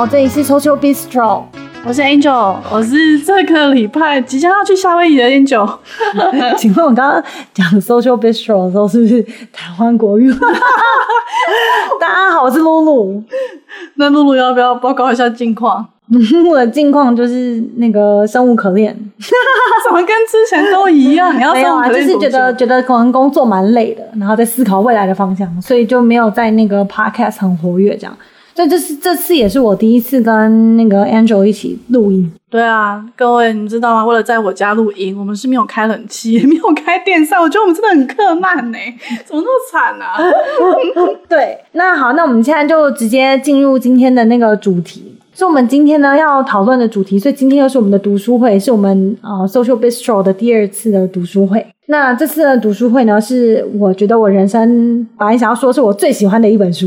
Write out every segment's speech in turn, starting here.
好，这里是 Social Bistro，我是 Angel，我是这个礼拜即将要去夏威夷的 Angel。请问我刚刚讲 Social Bistro 的时候是不是台湾国语？大家好，我是露露。那露露要不要报告一下近况？我的近况就是那个生无可恋，怎么跟之前都一样？你要没有啊，就是觉得觉得可能工作蛮累的，然后在思考未来的方向，所以就没有在那个 Podcast 很活跃这样。所以这是这次也是我第一次跟那个 Angel 一起录音。对啊，各位你知道吗？为了在我家录音，我们是没有开冷气，也 没有开电扇。我觉得我们真的很克难呢，怎么那么惨啊？对，那好，那我们现在就直接进入今天的那个主题。是我们今天呢要讨论的主题，所以今天又是我们的读书会，是我们呃 Social Bistro 的第二次的读书会。那这次的读书会呢，是我觉得我人生本来想要说是我最喜欢的一本书。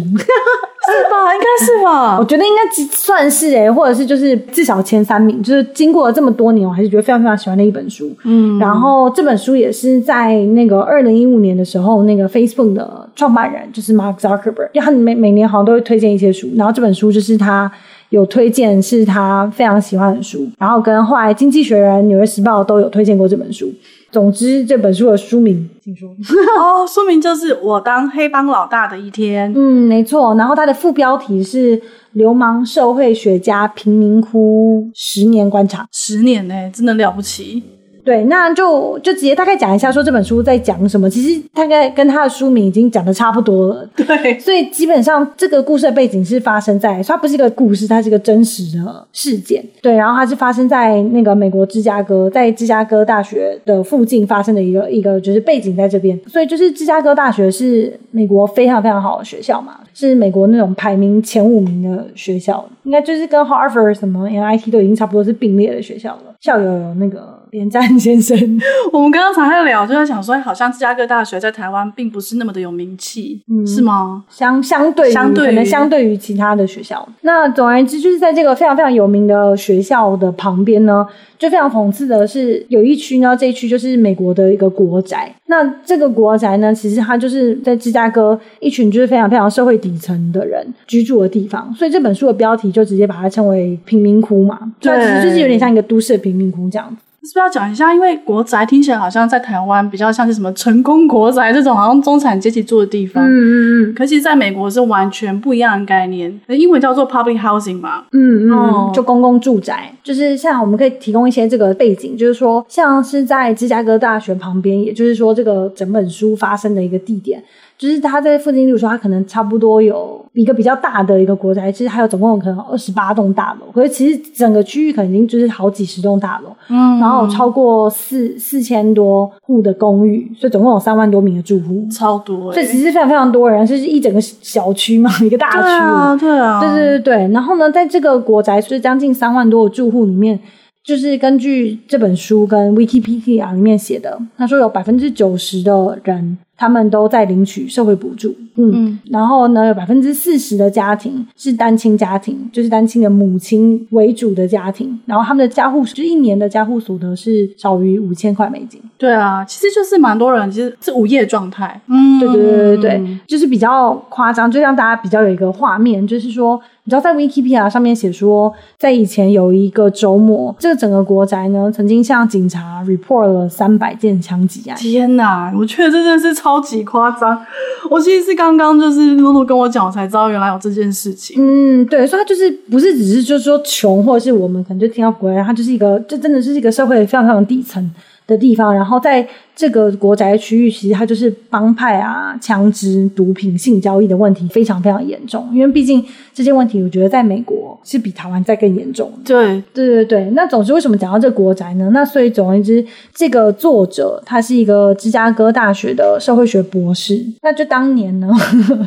是吧？应该是吧？我觉得应该算是诶、欸，或者是就是至少前三名。就是经过了这么多年，我还是觉得非常非常喜欢的一本书。嗯，然后这本书也是在那个二零一五年的时候，那个 Facebook 的创办人就是 Mark Zuckerberg，因为他每每年好像都会推荐一些书，然后这本书就是他有推荐，是他非常喜欢的书。然后跟后来《经济学人》、《纽约时报》都有推荐过这本书。总之，这本书的书名，请说。哦，书名就是《我当黑帮老大的一天》。嗯，没错。然后它的副标题是《流氓社会学家贫民窟十年观察》。十年呢，真的了不起。对，那就就直接大概讲一下，说这本书在讲什么。其实大概跟他的书名已经讲的差不多了。对，所以基本上这个故事的背景是发生在，它不是一个故事，它是一个真实的事件。对，然后它是发生在那个美国芝加哥，在芝加哥大学的附近发生的一个一个就是背景在这边。所以就是芝加哥大学是美国非常非常好的学校嘛，是美国那种排名前五名的学校，应该就是跟 Harvard 什么 MIT 都已经差不多是并列的学校了。校友有那个。连战先生，我们刚刚才在聊，就在想说，好像芝加哥大学在台湾并不是那么的有名气，嗯，是吗？相相对，相对可能相对于其他的学校，那总而言之，就是在这个非常非常有名的学校的旁边呢，就非常讽刺的是，有一区呢，这一区就是美国的一个国宅。那这个国宅呢，其实它就是在芝加哥一群就是非常非常社会底层的人居住的地方，所以这本书的标题就直接把它称为贫民窟嘛，对，其实就是有点像一个都市的贫民窟这样子。是不是要讲一下？因为国宅听起来好像在台湾比较像是什么成功国宅这种，好像中产阶级住的地方。嗯嗯嗯。可其实在美国是完全不一样的概念，英文叫做 public housing 嘛。嗯嗯。就公共住宅，就是像我们可以提供一些这个背景，就是说像是在芝加哥大学旁边，也就是说这个整本书发生的一个地点。就是他在附近，例如说，他可能差不多有一个比较大的一个国宅，其实还有总共可能二十八栋大楼，可是其实整个区域肯定就是好几十栋大楼，嗯，然后有超过四四千多户的公寓，所以总共有三万多名的住户，超多，欸，所以其实非常非常多人，就是一整个小区嘛，一个大区，对啊，对啊，对对对对。然后呢，在这个国宅是将近三万多的住户里面，就是根据这本书跟 Wikipedia 里面写的，他说有百分之九十的人。他们都在领取社会补助，嗯，嗯，然后呢，有百分之四十的家庭是单亲家庭，就是单亲的母亲为主的家庭，然后他们的家户就一年的家户所得是少于五千块美金。对啊，其实就是蛮多人其实是无业状态，嗯，对对对对对，就是比较夸张，就让大家比较有一个画面，就是说。你知道在 Wikipedia 上面写说，在以前有一个周末，这个整个国宅呢，曾经向警察 report 了三百件枪击案。天哪，我觉得这真的是超级夸张。我其实是刚刚就是露露跟我讲，我才知道原来有这件事情。嗯，对，所以他就是不是只是就是说穷，或者是我们可能就听到国宅，他就是一个，这真的是一个社会非常非常底层的地方，然后在。这个国宅区域其实它就是帮派啊、枪支、毒品、性交易的问题非常非常严重，因为毕竟这些问题，我觉得在美国是比台湾在更严重。对，对对对。那总之，为什么讲到这个国宅呢？那所以总而言之，这个作者他是一个芝加哥大学的社会学博士。那就当年呢，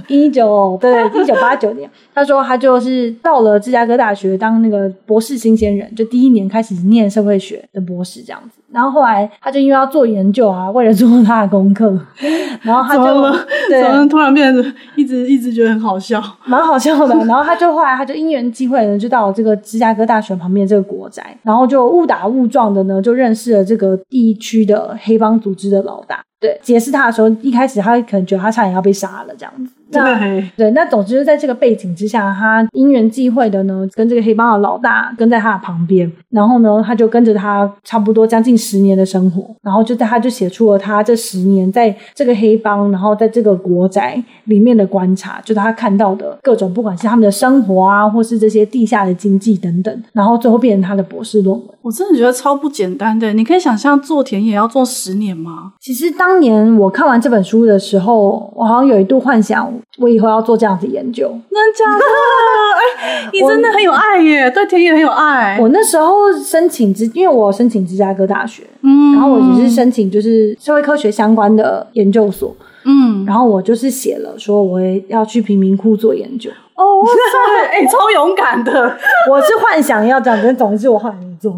一九对一九八九年，他说他就是到了芝加哥大学当那个博士新鲜人，就第一年开始念社会学的博士这样子。然后后来他就因为要做研究啊。为了做他的功课，然后他就怎么对突然变得一直一直觉得很好笑，蛮好笑的。然后他就后来他就因缘机会呢，就到了这个芝加哥大学旁边这个国宅，然后就误打误撞的呢，就认识了这个地区的黑帮组织的老大。对，解释他的时候，一开始他可能觉得他差点要被杀了这样子。对对，那总之在这个背景之下，他因缘际会的呢，跟这个黑帮的老大跟在他的旁边，然后呢，他就跟着他差不多将近十年的生活，然后就在他就写出了他这十年在这个黑帮，然后在这个国宅里面的观察，就是他看到的各种，不管是他们的生活啊，或是这些地下的经济等等，然后最后变成他的博士论文。我真的觉得超不简单的，你可以想象做田野要做十年吗？其实当年我看完这本书的时候，我好像有一度幻想，我以后要做这样子研究。真的假的？哎，你真的很有爱耶，对田野很有爱。我那时候申请芝，因为我申请芝加哥大学，嗯，然后我也是申请就是社会科学相关的研究所，嗯，然后我就是写了说我也要去贫民窟做研究。哦，哇塞，哎、欸，超勇敢的！我是幻想要这样，但总之我后来没做。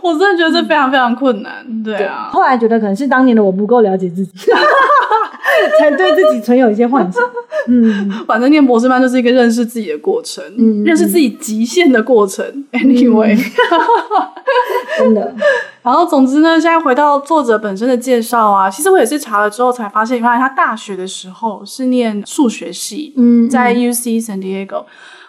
我真的觉得这非常非常困难，对啊。对后来觉得可能是当年的我不够了解自己，才对自己存有一些幻想。嗯，反正念博士班就是一个认识自己的过程，嗯，认识自己极限的过程。Anyway，真的。然后，总之呢，现在回到作者本身的介绍啊，其实我也是查了之后才发现，原来他大学的时候是念数学系，嗯，在 UC San Diego。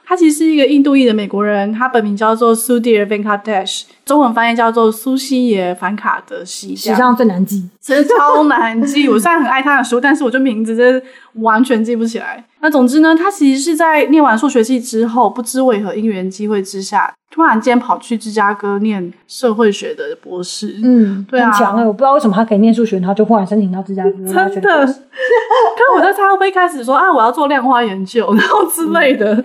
他其实是一个印度裔的美国人，他本名叫做 Sudhir Venkatesh，中文翻译叫做苏西耶·凡卡德西，史上最难记，真的超难记。我虽然很爱他的书，但是我就名字真的完全记不起来。那总之呢，他其实是在念完数学系之后，不知为何因缘机会之下，突然间跑去芝加哥念社会学的博士。嗯，对啊，很强哎！我不知道为什么他可以念数学，然后就忽然申请到芝加哥。真的，看我在他会不会一开始说啊，我要做量化研究，然后之类的。嗯、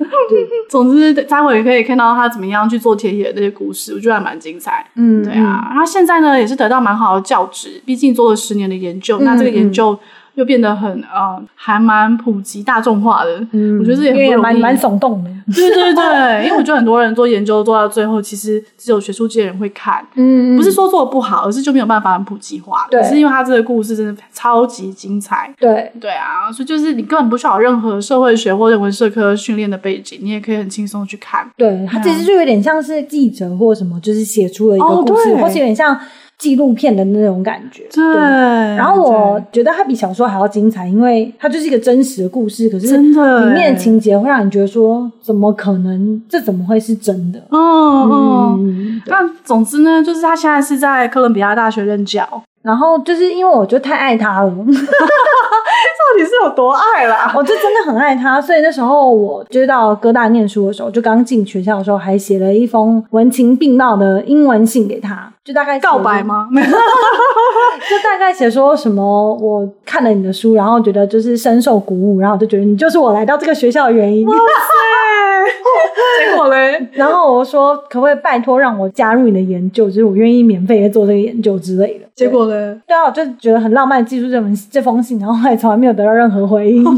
总之，待会也可以看到他怎么样去做田野的那些故事，我觉得还蛮精彩。嗯，对啊。他现在呢，也是得到蛮好的教职，毕竟做了十年的研究。嗯、那这个研究。又变得很啊、呃，还蛮普及大众化的。嗯，我觉得这也很蛮蛮耸动的。对对对，因为我觉得很多人做研究做到最后，其实只有学术界人会看。嗯，不是说做的不好，而是就没有办法很普及化。对，是因为他这个故事真的超级精彩。对对啊，所以就是你根本不需要任何社会学或人文社科训练的背景，你也可以很轻松去看。对，他其实就有点像是记者或什么，就是写出了一个故事，哦、或是有点像。纪录片的那种感觉，对。对，然后我觉得它比小说还要精彩，因为它就是一个真实的故事。可是真的，里面的情节会让你觉得说，怎么可能？这怎么会是真的？嗯嗯。那总之呢，就是他现在是在哥伦比亚大学任教。然后就是因为我就太爱他了，到底是有多爱啦？我就真的很爱他，所以那时候我就到哥大念书的时候，就刚进学校的时候，还写了一封文情并茂的英文信给他，就大概告白吗？就大概写说什么，我看了你的书，然后觉得就是深受鼓舞，然后我就觉得你就是我来到这个学校的原因。哇塞！结果嘞？然后我说，可不可以拜托让我加入你的研究，就是我愿意免费的做这个研究之类的。结果呢？对啊，我就觉得很浪漫，寄出这封这封信，然后还从来没有得到任何回应。你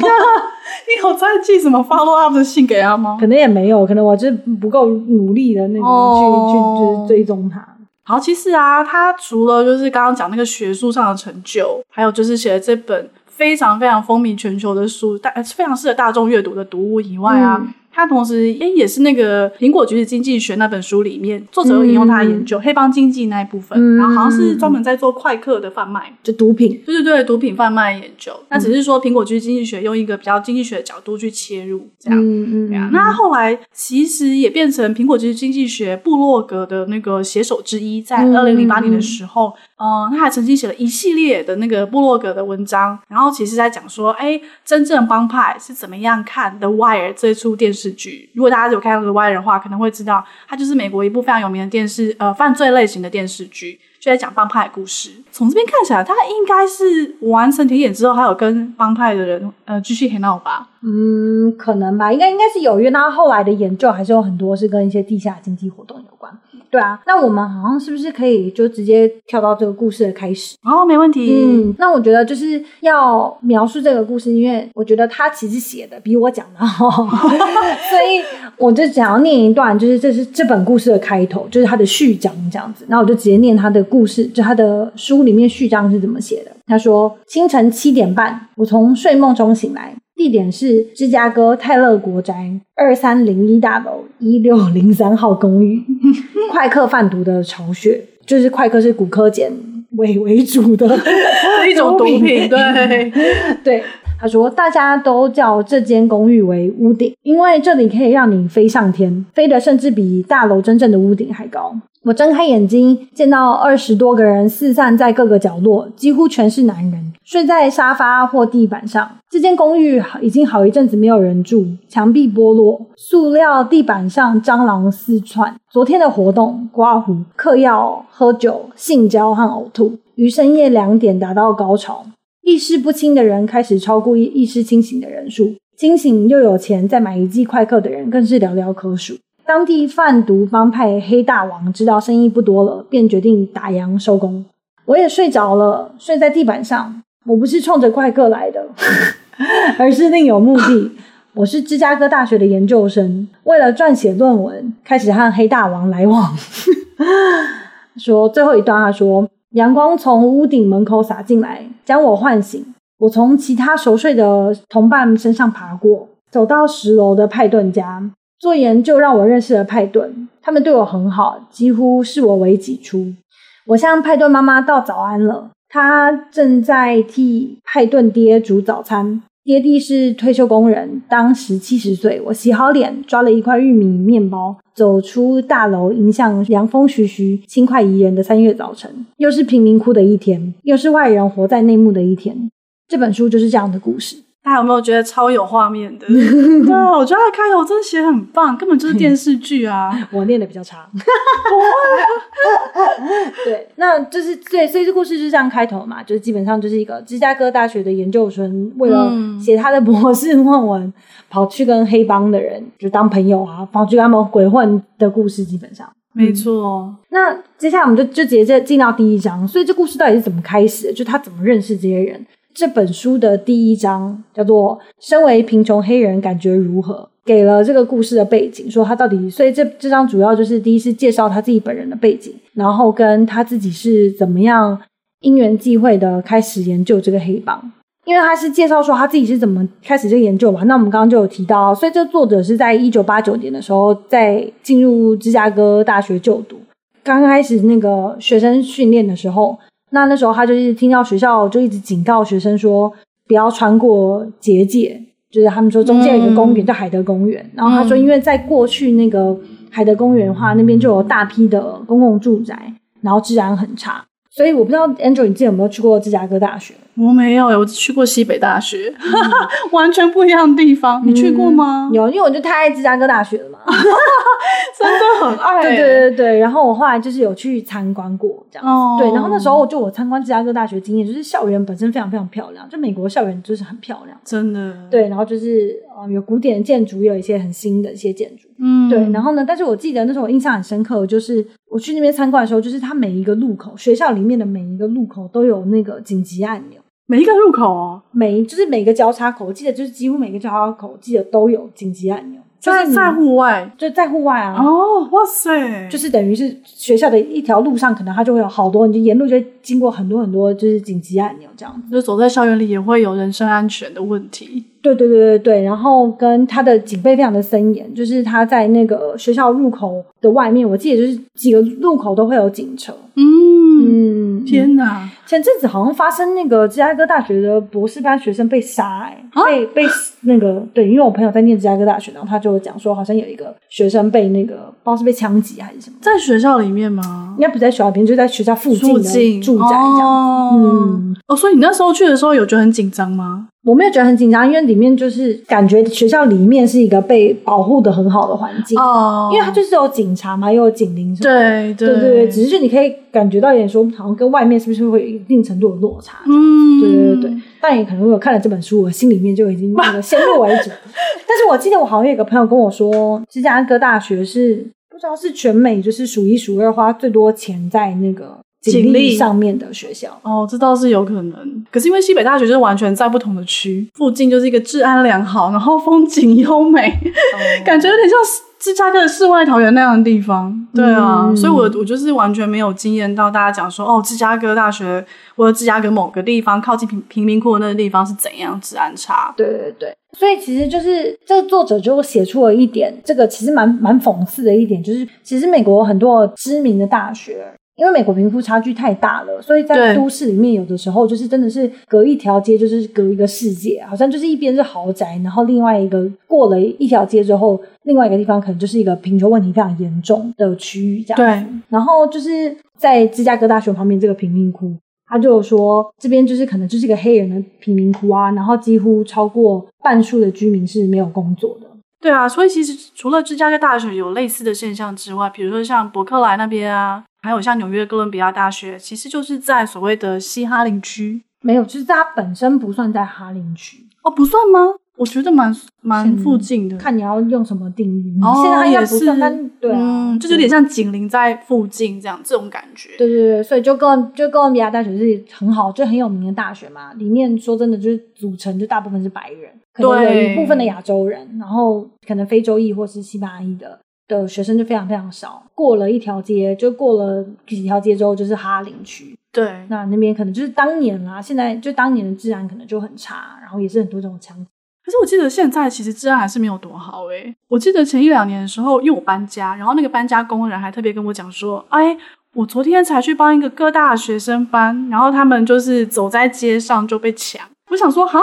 有在寄什么 follow up 的信给他吗？可能也没有，可能我就是不够努力的那个、oh. 去去就是追踪他。好，其实啊，他除了就是刚刚讲那个学术上的成就，还有就是写了这本非常非常风靡全球的书，大非常适合大众阅读的读物以外啊。嗯他同时诶也是那个《苹果橘子经济学》那本书里面，作者有引用他的研究、嗯、黑帮经济那一部分，嗯、然后好像是专门在做快客的贩卖，就毒品，对对对，毒品贩卖研究。那只是说《苹果橘子经济学》用一个比较经济学的角度去切入，这样，嗯嗯，对啊。那后来其实也变成《苹果橘子经济学》部落格的那个写手之一，在二零零八年的时候。嗯嗯，他还曾经写了一系列的那个部落格的文章，然后其实在讲说，哎，真正帮派是怎么样看《The Wire》这出电视剧。如果大家有看《The Wire》的话，可能会知道，它就是美国一部非常有名的电视，呃，犯罪类型的电视剧，就在讲帮派的故事。从这边看起来，他应该是完成体检之后，还有跟帮派的人，呃，继续黑闹吧？嗯，可能吧，应该应该是有，因为他后来的研究还是有很多是跟一些地下经济活动有关。对啊，那我们好像是不是可以就直接跳到这个故事的开始？哦，没问题。嗯，那我觉得就是要描述这个故事，因为我觉得他其实写的比我讲的好，所以我就想要念一段，就是这是这本故事的开头，就是他的序章这样子。那我就直接念他的故事，就他的书里面序章是怎么写的。他说：清晨七点半，我从睡梦中醒来。地点是芝加哥泰勒国宅二三零一大楼一六零三号公寓。快克贩毒的巢穴，就是快克是骨科碱为为主的 一种毒品。对对，他说：“大家都叫这间公寓为屋顶，因为这里可以让你飞上天，飞得甚至比大楼真正的屋顶还高。”我睁开眼睛，见到二十多个人四散在各个角落，几乎全是男人，睡在沙发或地板上。这间公寓已经好一阵子没有人住，墙壁剥落，塑料地板上蟑螂四窜。昨天的活动，刮胡、嗑药、喝酒、性交和呕吐，于深夜两点达到高潮。意识不清的人开始超过意识清醒的人数，清醒又有钱再买一剂快克的人更是寥寥可数。当地贩毒帮派黑大王知道生意不多了，便决定打烊收工。我也睡着了，睡在地板上。我不是冲着快克来的，而是另有目的。我是芝加哥大学的研究生，为了撰写论文，开始和黑大王来往。说最后一段，他说。阳光从屋顶门口洒进来，将我唤醒。我从其他熟睡的同伴身上爬过，走到十楼的派顿家做研究，让我认识了派顿。他们对我很好，几乎视我为己出。我向派顿妈妈道早安了，她正在替派顿爹煮早餐。爹地是退休工人，当时七十岁。我洗好脸，抓了一块玉米面包，走出大楼，迎向凉风徐徐、轻快宜人的三月早晨。又是贫民窟的一天，又是外人活在内幕的一天。这本书就是这样的故事。大家有没有觉得超有画面的？对啊，我觉得开头真的写很棒，根本就是电视剧啊！我念的比较差。对，那就是对，所以这故事就是这样开头嘛，就是基本上就是一个芝加哥大学的研究生为了写他的博士论文，嗯、跑去跟黑帮的人就当朋友啊，跑去跟他们鬼混的故事，基本上没错、嗯。那接下来我们就就直接进到第一章，所以这故事到底是怎么开始的？就他怎么认识这些人？这本书的第一章叫做“身为贫穷黑人感觉如何”，给了这个故事的背景，说他到底……所以这这章主要就是第一是介绍他自己本人的背景，然后跟他自己是怎么样因缘际会的开始研究这个黑帮。因为他是介绍说他自己是怎么开始这个研究嘛。那我们刚刚就有提到，所以这作者是在一九八九年的时候在进入芝加哥大学就读，刚开始那个学生训练的时候。那那时候他就一直听到学校就一直警告学生说不要穿过结界，就是他们说中间有一个公园叫海德公园，然后他说因为在过去那个海德公园的话，那边就有大批的公共住宅，然后治安很差。所以我不知道 Andrew 你之前有没有去过芝加哥大学？我没有，我只去过西北大学，嗯、完全不一样的地方。你去过吗？嗯、有，因为我就太爱芝加哥大学了嘛，真的很爱。对对对对，然后我后来就是有去参观过这样子。哦、对，然后那时候我就我参观芝加哥大学经验，就是校园本身非常非常漂亮，就美国校园就是很漂亮，真的。对，然后就是嗯有古典的建筑，也有一些很新的一些建筑。嗯，对，然后呢，但是我记得那时候我印象很深刻，就是我去那边参观的时候，就是它每一个路口，学校里面的每一个路口都有那个紧急按钮。每一个入口哦，每就是每个交叉口，我记得就是几乎每个交叉口，记得都有紧急按钮。在在户外，就在户外啊！哦，哇塞，就是等于是学校的一条路上，可能它就会有好多，你就沿路就会经过很多很多，就是紧急按钮这样子。就走在校园里也会有人身安全的问题。对对对对对，然后跟它的警备非常的森严，就是它在那个学校入口的外面，我记得就是几个路口都会有警车。嗯，嗯，天哪！前阵子好像发生那个芝加哥大学的博士班学生被杀，欸，哎、啊，被被那个对，因为我朋友在念芝加哥大学，然后他就讲说，好像有一个学生被那个不知道是被枪击还是什么，在学校里面吗？应该不在学校里面，就在学校附近的住宅这样。哦。嗯，哦，所以你那时候去的时候有觉得很紧张吗？我没有觉得很紧张，因为里面就是感觉学校里面是一个被保护的很好的环境哦，因为它就是有警察嘛，又有警铃什么的，对对。对对，只是就你可以感觉到一点说，好像跟外面是不是会有一定程度的落差？嗯，对对对对。但也可能我有看了这本书，我心里面就已经那个先入为主。但是我记得我好像有个朋友跟我说，芝加哥大学是不知道是全美就是数一数二花最多钱在那个。警力上面的学校哦，这倒是有可能。可是因为西北大学就是完全在不同的区，附近就是一个治安良好，然后风景优美，哦、感觉有点像芝加哥的世外桃源那样的地方。对啊，嗯、所以我我就是完全没有经验到大家讲说哦，芝加哥大学或者芝加哥某个地方靠近贫贫民窟的那个地方是怎样治安差。对对对，所以其实就是这个作者就写出了一点，这个其实蛮蛮讽刺的一点，就是其实美国很多知名的大学。因为美国贫富差距太大了，所以在都市里面有的时候就是真的是隔一条街就是隔一个世界，好像就是一边是豪宅，然后另外一个过了一条街之后，另外一个地方可能就是一个贫穷问题非常严重的区域这样。对，然后就是在芝加哥大学旁边这个贫民窟，他就有说这边就是可能就是一个黑人的贫民窟啊，然后几乎超过半数的居民是没有工作的。对啊，所以其实除了芝加哥大学有类似的现象之外，比如说像伯克莱那边啊。还有像纽约哥伦比亚大学，其实就是在所谓的西哈林区。没有，就是它本身不算在哈林区哦，不算吗？我觉得蛮蛮附近的，看你要用什么定义。哦，现在应该不算，但对啊，嗯，就有点像紧邻在附近这样这种感觉。对对对，所以就哥就哥伦比亚大学是很好，就很有名的大学嘛。里面说真的，就是组成就大部分是白人，可能有一部分的亚洲人，然后可能非洲裔或是西班牙裔的。的学生就非常非常少，过了一条街，就过了几条街之后就是哈林区。对，那那边可能就是当年啦，现在就当年的治安可能就很差，然后也是很多这种枪。可是我记得现在其实治安还是没有多好诶、欸。我记得前一两年的时候，因为我搬家，然后那个搬家工人还特别跟我讲说：“哎，我昨天才去帮一个哥大的学生搬，然后他们就是走在街上就被抢。”我想说：“哈，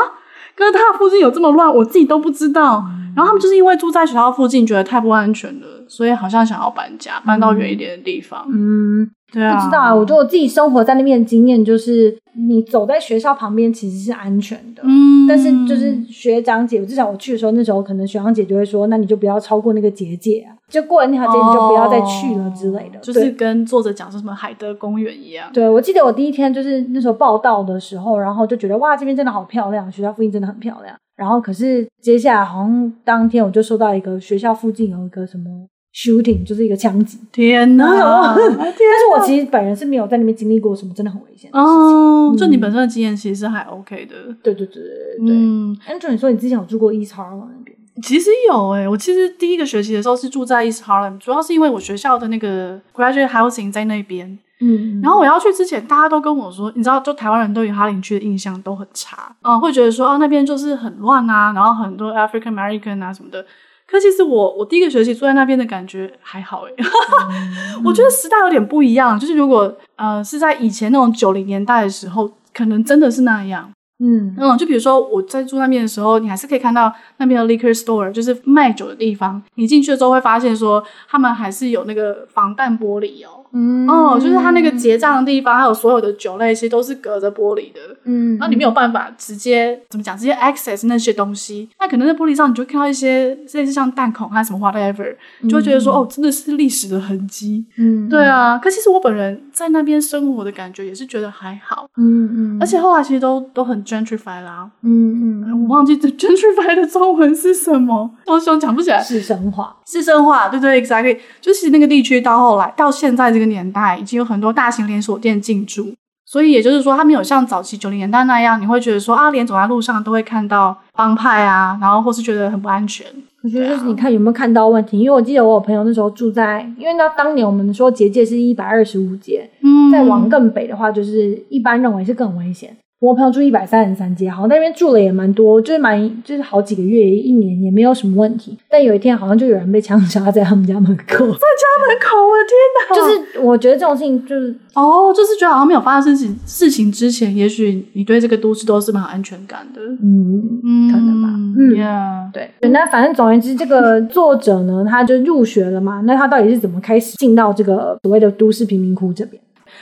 哥大附近有这么乱，我自己都不知道。嗯”然后他们就是因为住在学校附近，觉得太不安全了。所以好像想要搬家，搬到远一点的地方。嗯，对啊，不知道啊。我觉得我自己生活在那边的经验就是，你走在学校旁边其实是安全的。嗯，但是就是学长姐，至少我去的时候，那时候可能学长姐就会说，那你就不要超过那个结界啊，就过了那条街你就不要再去了之类的。哦，就是跟作者讲说什么海德公园一样。对，我记得我第一天就是那时候报道的时候，然后就觉得哇，这边真的好漂亮，学校附近真的很漂亮。然后可是接下来好像当天我就收到一个学校附近有一个什么。Shooting 就是一个枪击，天哪！但是我其实本人是没有在那边经历过什么真的很危险的事情。哦，就你本身的经验其实是还 OK 的。对对对对对。嗯，Andrew，你说你之前有住过 East Harlem 那边？其实有诶、欸，我其实第一个学期的时候是住在 East Harlem，主要是因为我学校的那个 graduate housing 在那边。嗯，然后我要去之前，大家都跟我说，你知道，就台湾人对于哈林区的印象都很差，嗯，会觉得说啊那边就是很乱啊，然后很多 African American 啊什么的。可其实我我第一个学期坐在那边的感觉还好诶、嗯、我觉得时代有点不一样，就是如果呃是在以前那种九零年代的时候，可能真的是那样。嗯嗯，就比如说我在住那边的时候，你还是可以看到那边的 liquor store，就是卖酒的地方。你进去的时候会发现说，他们还是有那个防弹玻璃哦。嗯哦，就是他那个结账的地方，还有所有的酒类，其实都是隔着玻璃的。嗯，那你没有办法直接怎么讲，直接 access 那些东西。那可能在玻璃上，你就看到一些类似像弹孔还是什么 whatever，你就会觉得说，哦，真的是历史的痕迹。嗯，对啊。可其实我本人在那边生活的感觉也是觉得还好。嗯嗯。而且后来其实都都很 gentrify 啦。嗯嗯。我忘记 gentrify 的中文是什么，我想讲不起来。是生化。是生化，对对，exactly。就是那个地区到后来到现在这个年代，已经有很多大型连锁店进驻，所以也就是说，它没有像早期九零年代那样，你会觉得说啊，连走在路上都会看到帮派啊，然后或是觉得很不安全。我觉得就是你看有没有看到问题，因为我记得我有朋友那时候住在，因为那当年我们说结界是一百二十五节，嗯，再往更北的话，就是一般认为是更危险。我朋友住一百三十三街，好像那边住了也蛮多，就是蛮就是好几个月，一年也没有什么问题。但有一天，好像就有人被枪杀在他们家门口，在家门口，我的天哪！就是我觉得这种事情就是哦，就是觉得好像没有发生事情事情之前，也许你对这个都市都是蛮有安全感的，嗯嗯，可能吧，嗯.对。那反正总而言之，这个作者呢，他就入学了嘛。那他到底是怎么开始进到这个所谓的都市贫民窟这边？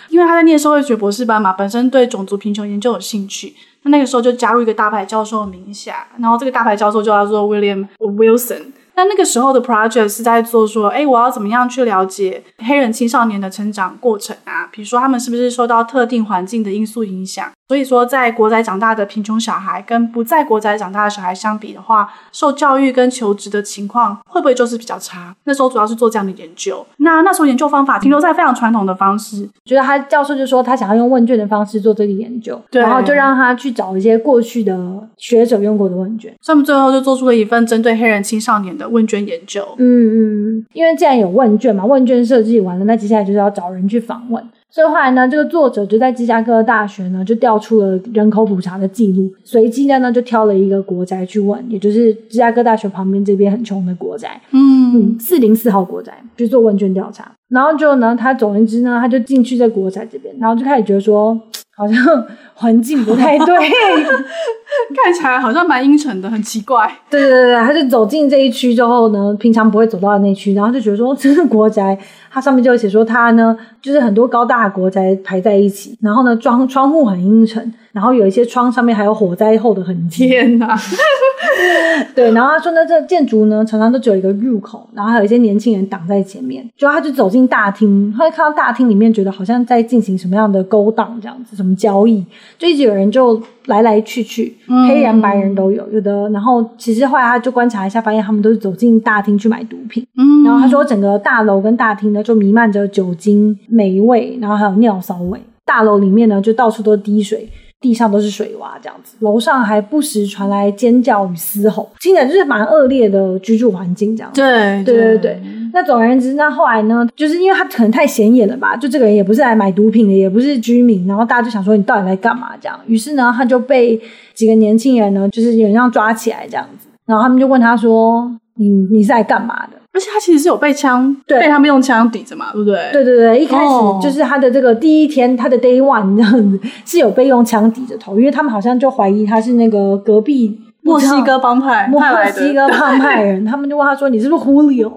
因为他在念社会学博士班嘛，本身对种族贫穷研究有兴趣，那那个时候就加入一个大牌教授的名下，然后这个大牌教授就叫做 William Wilson。那那个时候的 project 是在做说，哎，我要怎么样去了解黑人青少年的成长过程啊？比如说他们是不是受到特定环境的因素影响？所以说，在国宅长大的贫穷小孩跟不在国宅长大的小孩相比的话，受教育跟求职的情况会不会就是比较差？那时候主要是做这样的研究。那那时候研究方法停留在非常传统的方式，觉得他教授就说他想要用问卷的方式做这个研究，对，然后就让他去找一些过去的学者用过的问卷，所以我们最后就做出了一份针对黑人青少年的问卷研究。嗯嗯，因为既然有问卷嘛，问卷设计完了，那接下来就是要找人去访问。所以后来呢，这个作者就在芝加哥大学呢，就调出了人口普查的记录，随机的呢就挑了一个国宅去问，也就是芝加哥大学旁边这边很穷的国宅，嗯，四零四号国宅去做问卷调查，然后就呢，他总而言之呢，他就进去这国宅这边，然后就开始觉得说。好像环境不太对，看起来好像蛮阴沉的，很奇怪。对对对，他就走进这一区之后呢，平常不会走到的那区，然后就觉得说，这是国宅，它上面就写说它呢，就是很多高大的国宅排在一起，然后呢，窗窗户很阴沉，然后有一些窗上面还有火灾后的痕迹。天哪！对，然后他说呢，这建筑呢常常都只有一个入口，然后还有一些年轻人挡在前面。就他就走进大厅，他就看到大厅里面，觉得好像在进行什么样的勾当这样子，什么交易，就一直有人就来来去去，嗯、黑人白人都有，有的。然后其实后来他就观察一下，发现他们都是走进大厅去买毒品。嗯，然后他说整个大楼跟大厅呢就弥漫着酒精霉味，然后还有尿骚味。大楼里面呢就到处都滴水。地上都是水洼，这样子，楼上还不时传来尖叫与嘶吼，听起来就是蛮恶劣的居住环境，这样子。对对对对。那总而言之，那后来呢，就是因为他可能太显眼了吧，就这个人也不是来买毒品的，也不是居民，然后大家就想说你到底来干嘛这样。于是呢，他就被几个年轻人呢，就是有人要抓起来这样子，然后他们就问他说：“你你是来干嘛的？”而且他其实是有被枪，对被他们用枪抵着嘛，对不对？对对对，一开始就是他的这个第一天，他的 day one 这样子是有被用枪抵着头，因为他们好像就怀疑他是那个隔壁墨西哥帮派墨西哥帮派人，他们就问他说：“你是不是 Julio？”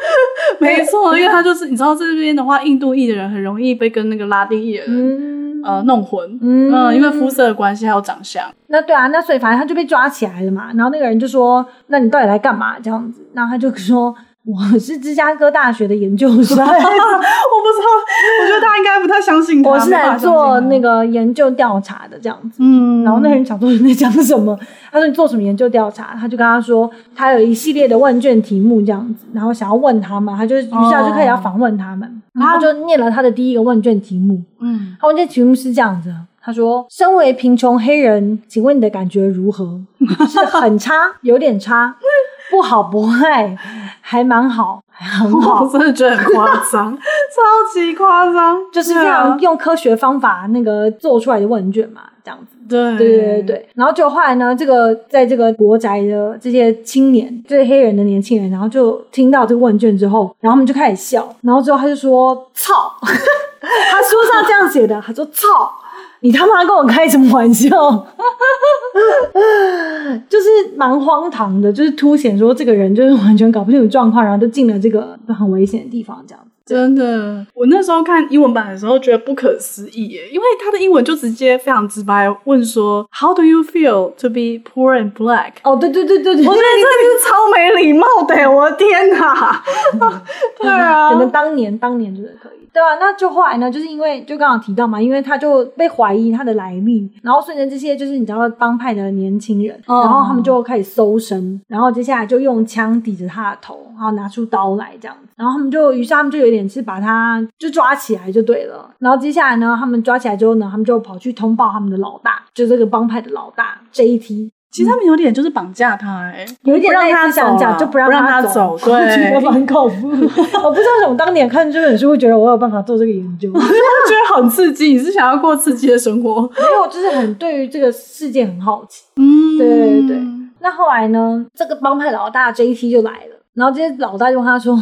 没错，因为他就是你知道这边的话，印度裔的人很容易被跟那个拉丁裔人、嗯、呃弄混，嗯，嗯，因为肤色的关系还有长相。那对啊，那所以反正他就被抓起来了嘛。然后那个人就说：“那你到底来干嘛？”这样子，然后他就说。我是芝加哥大学的研究生，我不知道，我觉得大家应该不太相信他。我是来做那个研究调查的这样子，嗯，然后那个人想说你在讲什么？他说你做什么研究调查？他就跟他说他有一系列的问卷题目这样子，然后想要问他们，他就于是他就开始要访问他们，然后就念了他的第一个问卷题目，嗯，他问卷题目是这样子，他说：身为贫穷黑人，请问你的感觉如何？是很差，有点差。不好不坏，还蛮好，还很好。我真的觉得很夸张，超级夸张，就是这样用科学方法那个做出来的问卷嘛，这样子。对对对对对。然后就后来呢，这个在这个国宅的这些青年，这些黑人的年轻人，然后就听到这个问卷之后，然后他们就开始笑，然后之后他就说：“操！” 他书上这样写的，他说：“操！”你他妈跟我开什么玩笑？就是蛮荒唐的，就是凸显说这个人就是完全搞不清楚状况，然后就进了这个很危险的地方，这样子。真的，我那时候看英文版的时候觉得不可思议耶，因为他的英文就直接非常直白问说：“How do you feel to be poor and black？” 哦，对对对对对，我觉得这是超没礼貌的，我的天哪！对啊，可能当年当年就是可以。对啊，那就后来呢，就是因为就刚刚提到嘛，因为他就被怀疑他的来历，然后顺着这些就是你知道帮派的年轻人，嗯、然后他们就开始搜身，然后接下来就用枪抵着他的头，然后拿出刀来这样子，然后他们就于是他们就有点是把他就抓起来就对了，然后接下来呢，他们抓起来之后呢，他们就跑去通报他们的老大，就这个帮派的老大 JT。其实他们有点就是绑架他，哎，有一点让他想讲，就不让他走，对，我觉得蛮恐怖。我不知道为什么当年看这本书会觉得我有办法做这个研究，我觉得很刺激。你是想要过刺激的生活？没有，就是很对于这个世界很好奇。嗯，对对对。那后来呢，这个帮派老大 JT 就来了，然后这些老大就问他说：“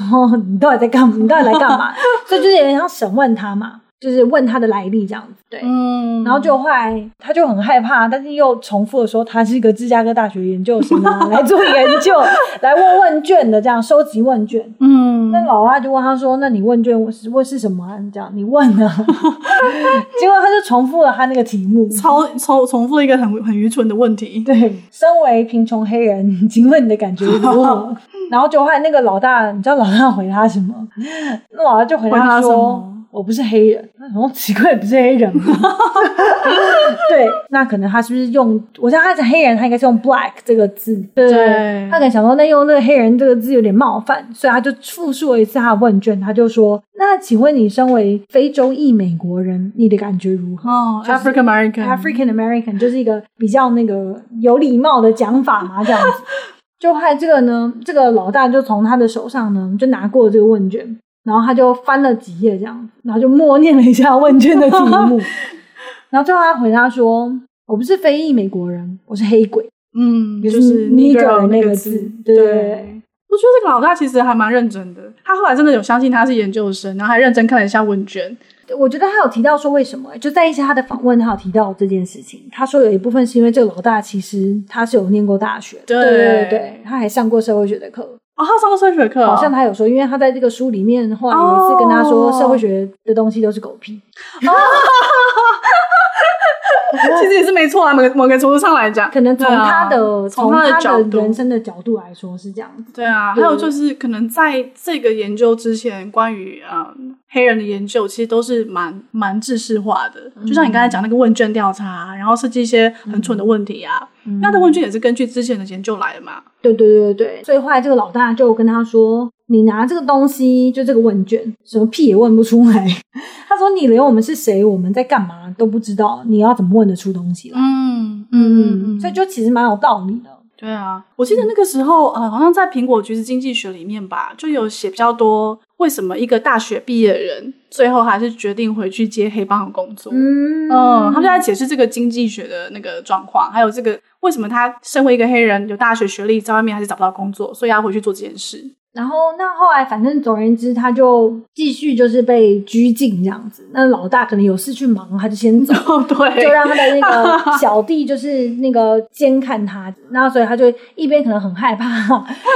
你到底在干嘛？你到底来干嘛？”所以就是有点像审问他嘛。就是问他的来历这样子，对，嗯，然后就后来他就很害怕，但是又重复的说他是一个芝加哥大学研究生啊，来做研究，来问问卷的这样收集问卷，嗯，那老外就问他说，那你问卷是问是什么啊？这样你问呢？结果他就重复了他那个题目，超超重复了一个很很愚蠢的问题，对，身为贫穷黑人，请问你的感觉如何？然后就后来那个老大，你知道老大回他什么？那老大就回他说。我不是黑人，那什么奇怪，不是黑人吗？对，那可能他是不是用？我想他是黑人，他应该是用 black 这个字。对，对他可能想说，那用那个黑人这个字有点冒犯，所以他就复述了一次他的问卷。他就说：“那请问你身为非洲裔美国人，你的感觉如何？”哦，African American，African American 就是一个比较那个有礼貌的讲法嘛，这样子。就害这个呢，这个老大就从他的手上呢就拿过了这个问卷。然后他就翻了几页这样子，然后就默念了一下问卷的题目，然后最后他回答说：“我不是非裔美国人，我是黑鬼。”嗯，就就是 Negro 那个字，字，对。对我觉得这个老大其实还蛮认真的，他后来真的有相信他是研究生，然后还认真看了一下问卷。我觉得他有提到说为什么，就在一些他的访问，他有提到这件事情。他说有一部分是因为这个老大其实他是有念过大学，对对对对，他还上过社会学的课。哦，他上过社会学课，哦，好像他有说，因为他在这个书里面的话有一次跟他说，社会学的东西都是狗屁。哦其实也是没错啊，某个某个程度上来讲，可能从他的从、啊、他，他的人生的角度来说是这样子。对啊，还有就是可能在这个研究之前，关于嗯黑人的研究，其实都是蛮蛮制式化的。就像你刚才讲那个问卷调查，然后设计一些很蠢的问题啊，嗯、那的问卷也是根据之前的研究来的嘛。对对对对，所以后来这个老大就跟他说。你拿这个东西，就这个问卷，什么屁也问不出来。他说：“你连我们是谁，我们在干嘛都不知道，你要怎么问得出东西来？”嗯嗯嗯，所以就其实蛮有道理的。对啊，我记得那个时候，呃，好像在《苹果橘子经济学》里面吧，就有写比较多，为什么一个大学毕业的人最后还是决定回去接黑帮的工作？嗯嗯，他们就在解释这个经济学的那个状况，还有这个为什么他身为一个黑人，有大学学历，在外面还是找不到工作，所以要回去做这件事。然后，那后来反正总而言之，他就继续就是被拘禁这样子。那老大可能有事去忙，他就先走，哦、对，就让他的那个 小弟就是那个监看他。然后，所以他就一边可能很害怕，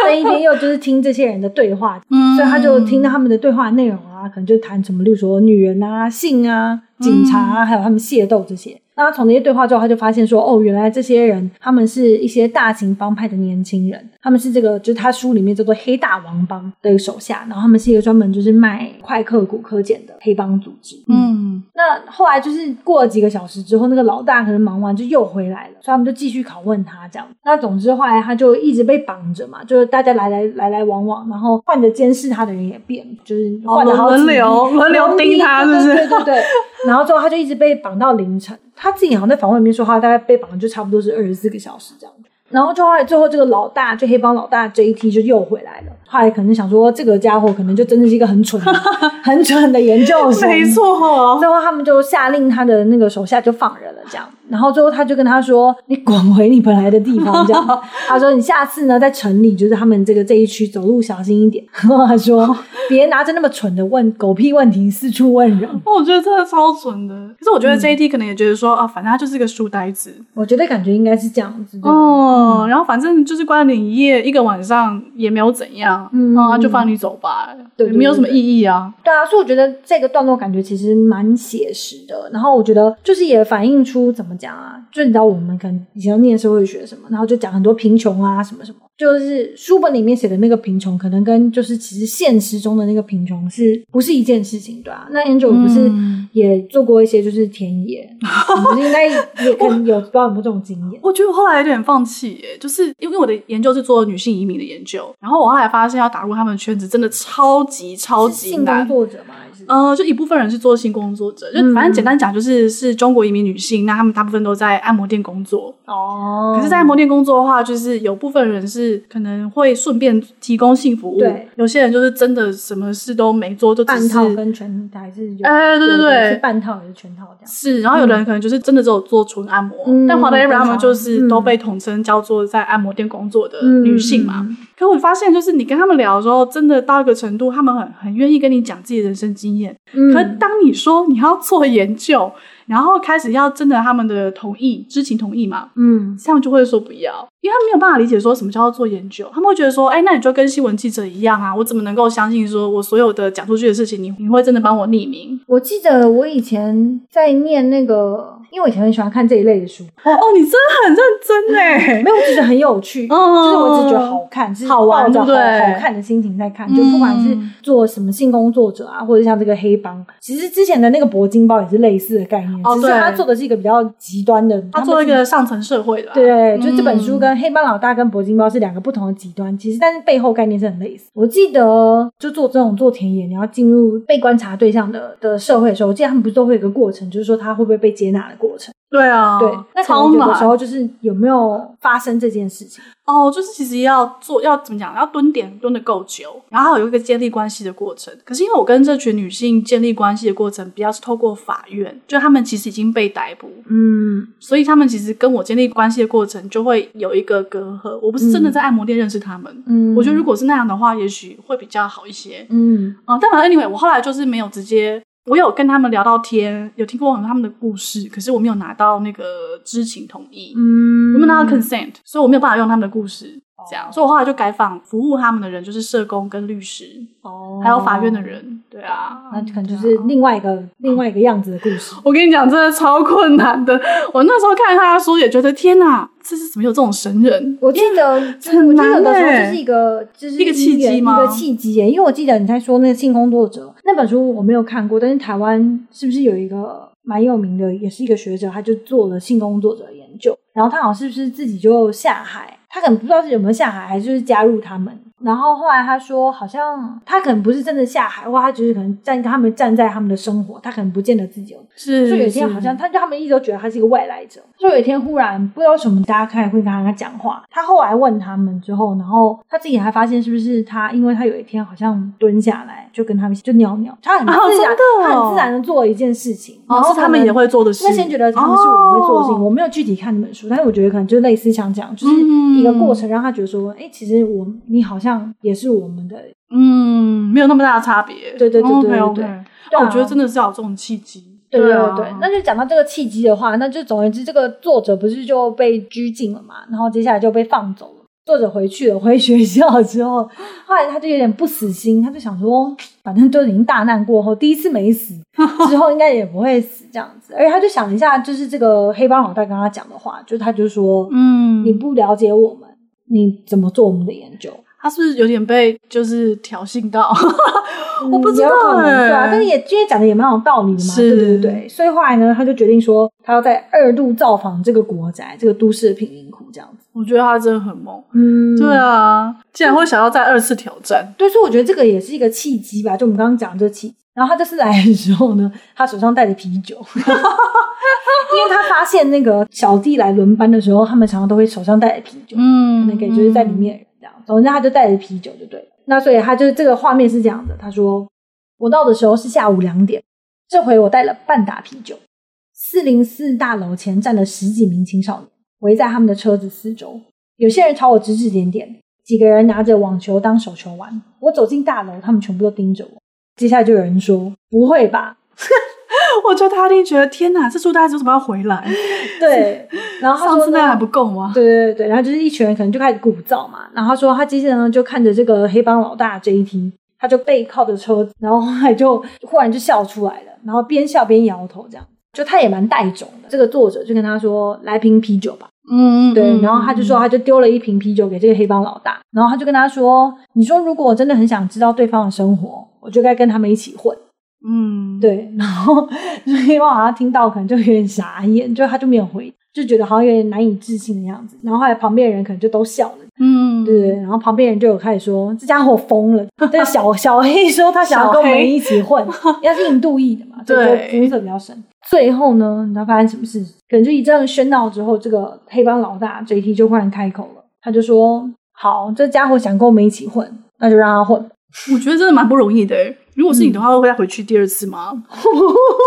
但一边又就是听这些人的对话，嗯，所以他就听到他们的对话内容啊，可能就谈什么，例如说女人啊、性啊、警察啊，嗯、还有他们械斗这些。那他从那些对话之后，他就发现说，哦，原来这些人他们是一些大型帮派的年轻人，他们是这个就是他书里面叫做黑大王帮的手下，然后他们是一个专门就是卖快克骨科碱的黑帮组织。嗯，嗯，那后来就是过了几个小时之后，那个老大可能忙完就又回来了，所以他们就继续拷问他这样。那总之后来他就一直被绑着嘛，就是大家来来来来往往，然后换着监视他的人也变，就是换了好轮流轮流盯他，是不是？对对对对。然后之后他就一直被绑到凌晨。他自己好像在访问里面说，他大概被绑就差不多是二十四个小时这样。然后就后来最后这个老大，这黑帮老大 JT 就又回来了。后来可能想说，这个家伙可能就真的是一个很蠢、很蠢的研究生。没错哦。最后他们就下令他的那个手下就放人了，这样。然后最后他就跟他说：“你滚回你本来的地方。”这样，他说：“你下次呢，在城里，就是他们这个这一区走路小心一点。”然后他说：“别拿着那么蠢的问狗屁问题四处问人。”我觉得真的超蠢的。可是我觉得 JT 可能也觉得说、嗯、啊，反正他就是个书呆子。我觉得感觉应该是这样子。哦、嗯，然后反正就是关了你一夜一个晚上也没有怎样，嗯，啊就放你走吧，对，没有什么意义啊。对啊，所以我觉得这个段落感觉其实蛮写实的。然后我觉得就是也反映出怎么讲啊，就你知道我们可能以前念社会学什么，然后就讲很多贫穷啊什么什么，就是书本里面写的那个贫穷，可能跟就是其实现实中的那个贫穷是不是一件事情，对啊。那 Angel 不是也做过一些就是田野，嗯、不是应该也可能有不知道有没有这种经验？我觉得我后来有点放弃耶，就是因为我的研究是做女性移民的研究，然后我后来发现要打入他们的圈子真的超级超级难。性工作者吗？呃，就一部分人是做性工作者，就反正简单讲，就是是中国移民女性，那他们大部分都在按摩店工作。哦，可是，在按摩店工作的话，就是有部分人是可能会顺便提供性服务，对，有些人就是真的什么事都没做，就半套跟全还是哎，对对对，是半套还是全套这样？是，然后有的人可能就是真的只有做纯按摩，但 whatever 他们就是都被统称叫做在按摩店工作的女性嘛。可我发现，就是你跟他们聊的时候，真的到一个程度，他们很很愿意跟你讲自己的人生经验。嗯，可当你说你要做研究，然后开始要征得他们的同意、知情同意嘛，嗯，这样就会说不要。因为他们没有办法理解说什么叫做做研究，他们会觉得说，哎，那你就跟新闻记者一样啊，我怎么能够相信说我所有的讲出去的事情，你你会真的帮我匿名？我记得我以前在念那个，因为我以前很喜欢看这一类的书。哦，哦你真的很认真哎，没有，我只是很有趣，哦、就是我只觉得好看，是好玩的，好好看的心情在看。就不管是做什么性工作者啊，或者像这个黑帮，其实之前的那个铂金包也是类似的概念，哦、只是他做的是一个比较极端的，他做一个上层社会的。对，就这本书跟。黑帮老大跟铂金包是两个不同的极端，其实但是背后概念是很类似。我记得就做这种做田野，你要进入被观察对象的的社会的时候，我记得他们不是都会有一个过程，就是说他会不会被接纳的过程。对啊，对，那可能有的时候就是有没有发生这件事情。哦，就是其实要做要怎么讲，要蹲点蹲的够久，然后还有一个建立关系的过程。可是因为我跟这群女性建立关系的过程，比较是透过法院，就他们其实已经被逮捕，嗯，所以他们其实跟我建立关系的过程就会有一个隔阂。我不是真的在按摩店认识他们，嗯，我觉得如果是那样的话，也许会比较好一些，嗯，啊、呃，但反正 anyway，我后来就是没有直接。我有跟他们聊到天，有听过很多他们的故事，可是我没有拿到那个知情同意，嗯，我没有拿到 consent，所以我没有办法用他们的故事。这样，所以我后来就改访服务他们的人，就是社工跟律师，哦，还有法院的人，对啊，那可能就是另外一个、啊、另外一个样子的故事。我跟你讲，真的超困难的。我那时候看他的书，也觉得天哪，这是怎么有这种神人？我记得，我记得的时候就是一个，就是一个契机吗？一个契机耶。因为我记得你在说那个性工作者那本书，我没有看过，但是台湾是不是有一个蛮有名的，也是一个学者，他就做了性工作者的研究，然后他好像是不是自己就下海？他可能不知道是有没有下海，还是就是加入他们。然后后来他说，好像他可能不是真的下海，或他只是可能站他们站在他们的生活，他可能不见得自己有。是，所以有一天好像他就他们一直都觉得他是一个外来者。所以有一天忽然不知道为什么，大家开始会跟他讲话。他后来问他们之后，然后他自己还发现是不是他，因为他有一天好像蹲下来就跟他们就尿尿，他很自然，哦哦、他很自然的做了一件事情。然后他们也会做的事。那先觉得他们是我们会做的事情，哦、我没有具体看那本书，但是我觉得可能就类似像这样，就是一个过程，让他觉得说，哎、嗯，其实我你好像也是我。们的嗯，没有那么大的差别。对对对对对对。那、okay, okay. 我觉得真的是要有这种契机。对对对，对，对，那就讲到这个契机的话，那就总而言之，这个作者不是就被拘禁了嘛？然后接下来就被放走了。作者回去了，回学校之后，后来他就有点不死心，他就想说，反正都已经大难过后，第一次没死，之后应该也不会死这样子。而且他就想一下，就是这个黑帮老大跟他讲的话，就他就说，嗯，你不了解我们，你怎么做我们的研究？他是不是有点被就是挑衅到？我不知道哎、欸嗯，对啊，但是也今天讲的也蛮有道理的嘛，对对对。所以后来呢，他就决定说，他要在二度造访这个国宅，这个都市的贫民窟这样子。我觉得他真的很猛，嗯，对啊，竟然会想要再二次挑战。对，所以我觉得这个也是一个契机吧，就我们刚刚讲的这个契机。然后他这次来的时候呢，他手上带着啤酒，因为他发现那个小弟来轮班的时候，他们常常都会手上带着啤酒，嗯，可能给就是在里面。总之，他就带着啤酒，就对。那所以他就这个画面是这样的。他说：“我到的时候是下午两点，这回我带了半打啤酒。四零四大楼前站了十几名青少年，围在他们的车子四周。有些人朝我指指点点，几个人拿着网球当手球玩。我走进大楼，他们全部都盯着我。接下来就有人说：‘不会吧？’” 我觉得他一定觉得天哪，这书大家为什么要回来？对，然后他说上次那还不够吗？对对对，然后就是一群人可能就开始鼓噪嘛。然后他说他接着呢就看着这个黑帮老大 JT，他就背靠着车子，然后后来就忽然就笑出来了，然后边笑边摇头，这样就他也蛮带种的。这个作者就跟他说：“来瓶啤酒吧。”嗯，对，然后他就说他就丢了一瓶啤酒给这个黑帮老大，然后他就跟他说：“你说如果我真的很想知道对方的生活，我就该跟他们一起混。”嗯，对，然后所以我好像听到可能就有点傻眼，就他就没有回，就觉得好像有点难以置信的样子。然后后来旁边的人可能就都笑了，嗯，对对。然后旁边人就有开始说这家伙疯了。但小小黑说他想要跟我们一起混，因为是印度裔的嘛，对，肤色比较深。最后呢，你知道发生什么事？可能就一阵喧闹之后，这个黑帮老大 JT 就忽然开口了，他就说：“好，这家伙想跟我们一起混，那就让他混。”我觉得真的蛮不容易的。如果是你的话，会再回去第二次吗？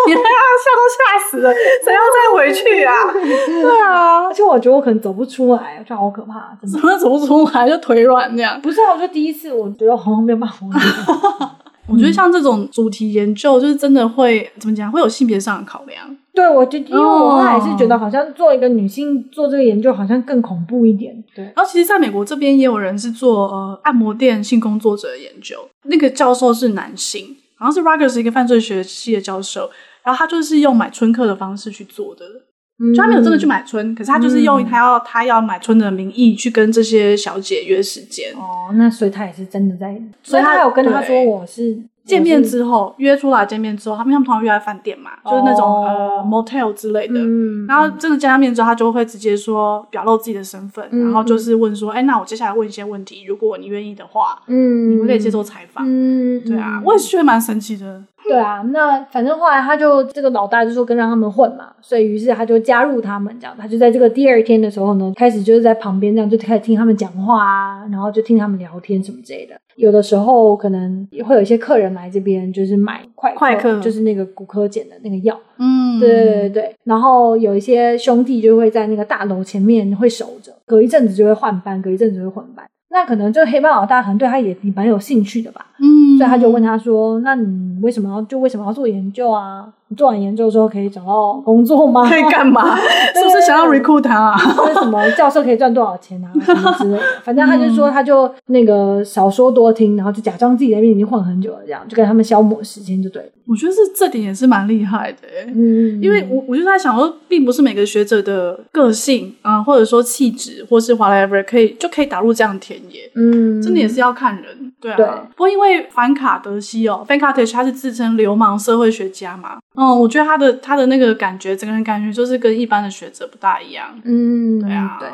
你看他吓都吓死了，谁要再回去啊？对啊，而且我觉得我可能走不出来，我觉得好可怕，怎么 走不出来就腿软那样？不是啊，我觉得第一次我觉得好像没有办法。我觉得像这种主题研究，就是真的会怎么讲，会有性别上的考量。对，我就因为我还是觉得好像做一个女性做这个研究好像更恐怖一点。对，然后其实在美国这边也有人是做呃按摩店性工作者的研究，那个教授是男性，好像是 Ruggers 一个犯罪学系的教授，然后他就是用买春课的方式去做的。就他没有真的去买春，可是他就是用他要、嗯、他要买春的名义去跟这些小姐约时间。哦，那所以他也是真的在，所以他有跟他说我是见面之后约出来见面之后，他们他们通常约在饭店嘛，就是那种、哦、呃 motel 之类的。嗯、然后真的见到面之后，他就会直接说表露自己的身份，嗯、然后就是问说，哎，那我接下来问一些问题，如果你愿意的话，嗯，你们可以接受采访。嗯，对啊，我也是觉得蛮神奇的。对啊，那反正后来他就这个老大就说跟让他们混嘛，所以于是他就加入他们这样，他就在这个第二天的时候呢，开始就是在旁边这样就开始听他们讲话啊，然后就听他们聊天什么之类的。有的时候可能也会有一些客人来这边，就是买快快克，就是那个骨科碱的那个药。嗯，对对对对。然后有一些兄弟就会在那个大楼前面会守着，隔一阵子就会换班，隔一阵子就会换班。那可能这个黑帮老大可能对他也蛮有兴趣的吧。嗯，所以他就问他说：“那你为什么要就为什么要做研究啊？”你做完研究之后可以找到工作吗？可以干嘛？是不是想要 recruit 他啊？为什么教授可以赚多少钱啊？什么之类的。反正他就说，他就那个少说多听，然后就假装自己在那边已经混很久了，这样就跟他们消磨时间就对了。我觉得是这点也是蛮厉害的，嗯，因为我我就在想说，并不是每个学者的个性啊、呃，或者说气质，或是 whatever 可以就可以打入这样的田野，嗯，真的也是要看人，对啊。对不过因为凡卡德西哦 f a n k a t e s h 他是自称流氓社会学家嘛。嗯，我觉得他的他的那个感觉，整个人感觉就是跟一般的学者不大一样。嗯，对啊，对，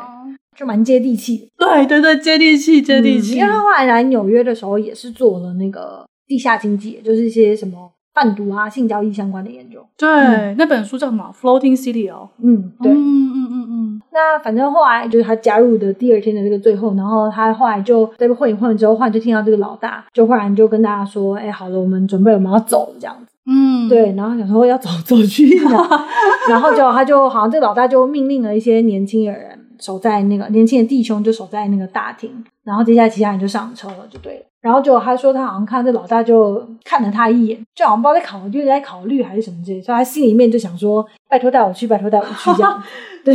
就蛮接地气。对对对，接地气，接地气。因为他后来来纽约的时候，也是做了那个地下经济，就是一些什么贩毒啊、性交易相关的研究。对，嗯、那本书叫什么？Floating City 哦。嗯，对，嗯嗯嗯嗯。那反正后来就是他加入的第二天的这个最后，然后他后来就在混一混之后，忽然就听到这个老大就忽然就跟大家说：“哎，好了，我们准备我们要走了。”这样子。嗯，对，然后想说要走走去，然后就他就好像这个老大就命令了一些年轻的人守在那个年轻的弟兄就守在那个大厅，然后接下来其他人就上车了，就对了。然后就他说他好像看这老大就看了他一眼，就好像不知道在考虑在考虑还是什么之类，所以他心里面就想说拜托带我去，拜托带我去这样。对，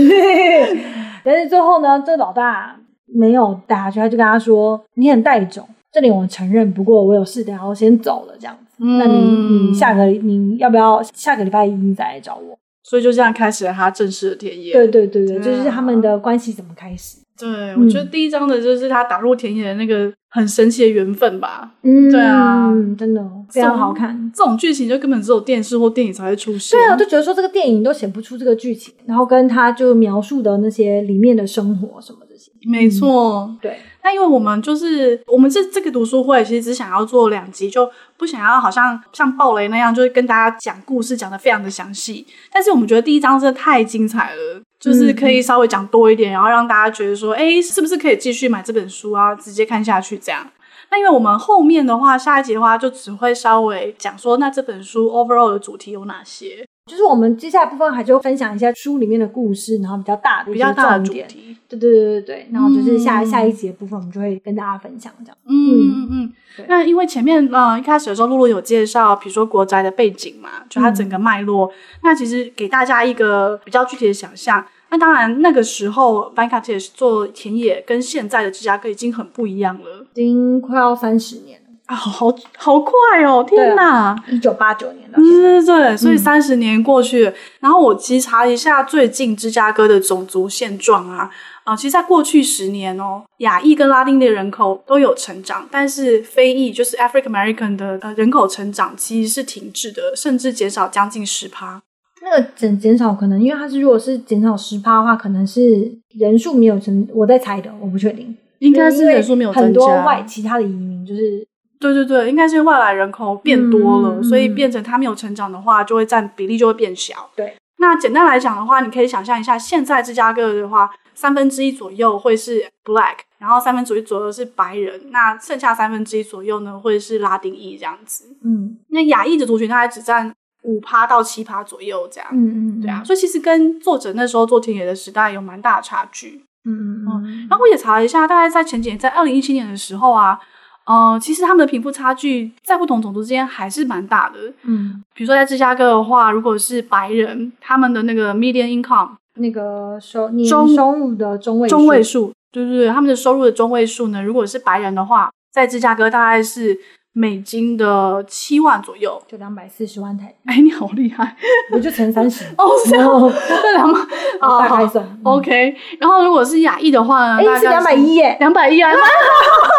但是最后呢，这老大没有带他去，他就跟他说你很带种，这里我承认，不过我有事，得要先走了这样。嗯、那你你下个你要不要下个礼拜一你再来找我？所以就这样开始了他正式的田野。对对对对，对啊、就是他们的关系怎么开始？对，嗯、我觉得第一章的就是他打入田野的那个很神奇的缘分吧。嗯，对啊，真的非常好看。这种剧情就根本只有电视或电影才会出现。对啊，我就觉得说这个电影都写不出这个剧情，然后跟他就描述的那些里面的生活什么。没错，嗯、对。那因为我们就是我们这这个读书会，其实只想要做两集，就不想要好像像爆雷那样，就是跟大家讲故事讲得非常的详细。但是我们觉得第一章真的太精彩了，就是可以稍微讲多一点，然后让大家觉得说，哎，是不是可以继续买这本书啊，直接看下去这样。那因为我们后面的话，下一集的话就只会稍微讲说，那这本书 overall 的主题有哪些？就是我们接下来部分还就分享一下书里面的故事，然后比较大的比较大的主题。对对对对对，然后就是下、嗯、下一集的部分，我们就会跟大家分享这样。嗯嗯嗯那因为前面呃一开始的时候，露露有介绍，比如说国宅的背景嘛，就它整个脉络，嗯、那其实给大家一个比较具体的想象。那当然那个时候，Venkatesh 做田野跟现在的芝加哥已经很不一样了，已经快要三十年。啊，好好快哦！天哪，一九八九年的，对对对，所以三十年过去了。嗯、然后我其实查了一下最近芝加哥的种族现状啊，啊、呃，其实在过去十年哦，亚裔跟拉丁的人口都有成长，但是非裔就是 African American 的呃人口成长其实是停滞的，甚至减少将近十趴。那个减减少可能，因为它是如果是减少十趴的话，可能是人数没有增，我在猜的，我不确定，应该是人数没有增加，很多外其他的移民就是。对对对，应该是外来人口变多了，嗯、所以变成他没有成长的话，就会占比例就会变小。对，那简单来讲的话，你可以想象一下，现在芝加哥的话，三分之一左右会是 Black，然后三分之一左右是白人，那剩下三分之一左右呢会是拉丁裔这样子。嗯，那亚裔的族群大概只占五趴到七趴左右这样。嗯嗯，对啊，所以其实跟作者那时候做田野的时代有蛮大的差距。嗯嗯嗯，然后我也查了一下，大概在前几年，在二零一七年的时候啊。呃，其实他们的贫富差距在不同种族之间还是蛮大的。嗯，比如说在芝加哥的话，如果是白人，他们的那个 median income 那个收年收入的中位中位数，对对对，他们的收入的中位数呢，如果是白人的话，在芝加哥大概是美金的七万左右，就两百四十万台。哎，你好厉害！我就乘三十 哦，是这样，这两百，大概算 OK。然后如果是亚裔的话呢？哎，是两百一耶，两百一啊，还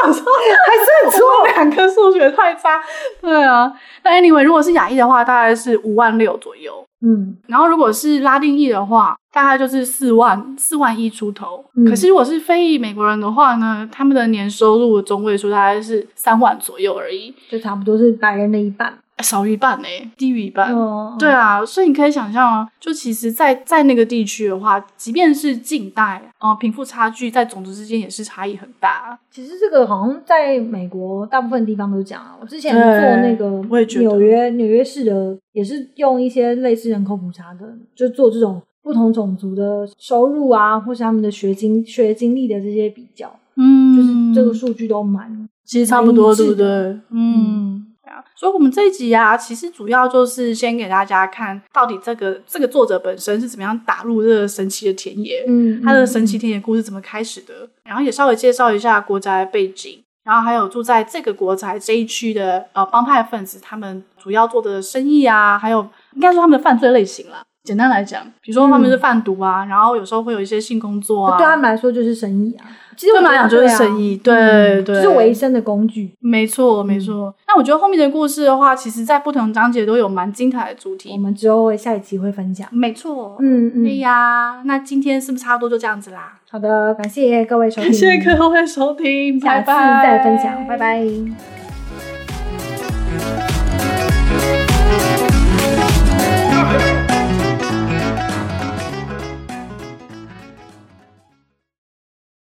是很错，两个数学太差。对啊，那 anyway，如果是亚裔的话，大概是五万六左右。嗯，然后如果是拉丁裔的话，大概就是四万四万一出头。嗯、可是如果是非裔美国人的话呢，他们的年收入的中位数大概是三万左右而已，就差不多是白人的一半。少于一半呢，低于一半。哦、对啊，所以你可以想象啊，就其实在，在在那个地区的话，即便是近代啊，贫富差距在种族之间也是差异很大。其实这个好像在美国大部分地方都讲啊。我之前做那个纽约纽约市的，也是用一些类似人口普查的，就做这种不同种族的收入啊，或是他们的学经学经历的这些比较。嗯，就是这个数据都蛮，其实差不多，对不对？嗯。嗯所以，我们这一集啊，其实主要就是先给大家看到底这个这个作者本身是怎么样打入这个神奇的田野，嗯，他的神奇田野故事怎么开始的，然后也稍微介绍一下国宅的背景，然后还有住在这个国宅这一区的呃帮派分子，他们主要做的生意啊，还有应该说他们的犯罪类型啦。简单来讲，比如说他们是贩毒啊，嗯、然后有时候会有一些性工作啊，对他们来说就是生意啊。其实对他们来讲就是生意，对、啊、对，对就是维生的工具。没错没错。嗯、那我觉得后面的故事的话，其实在不同章节都有蛮精彩的主题。我们之后会下一集会分享。没错，嗯嗯。对呀，那今天是不是差不多就这样子啦？好的，感谢各位收听，感谢各位收听，下次再分享。拜拜。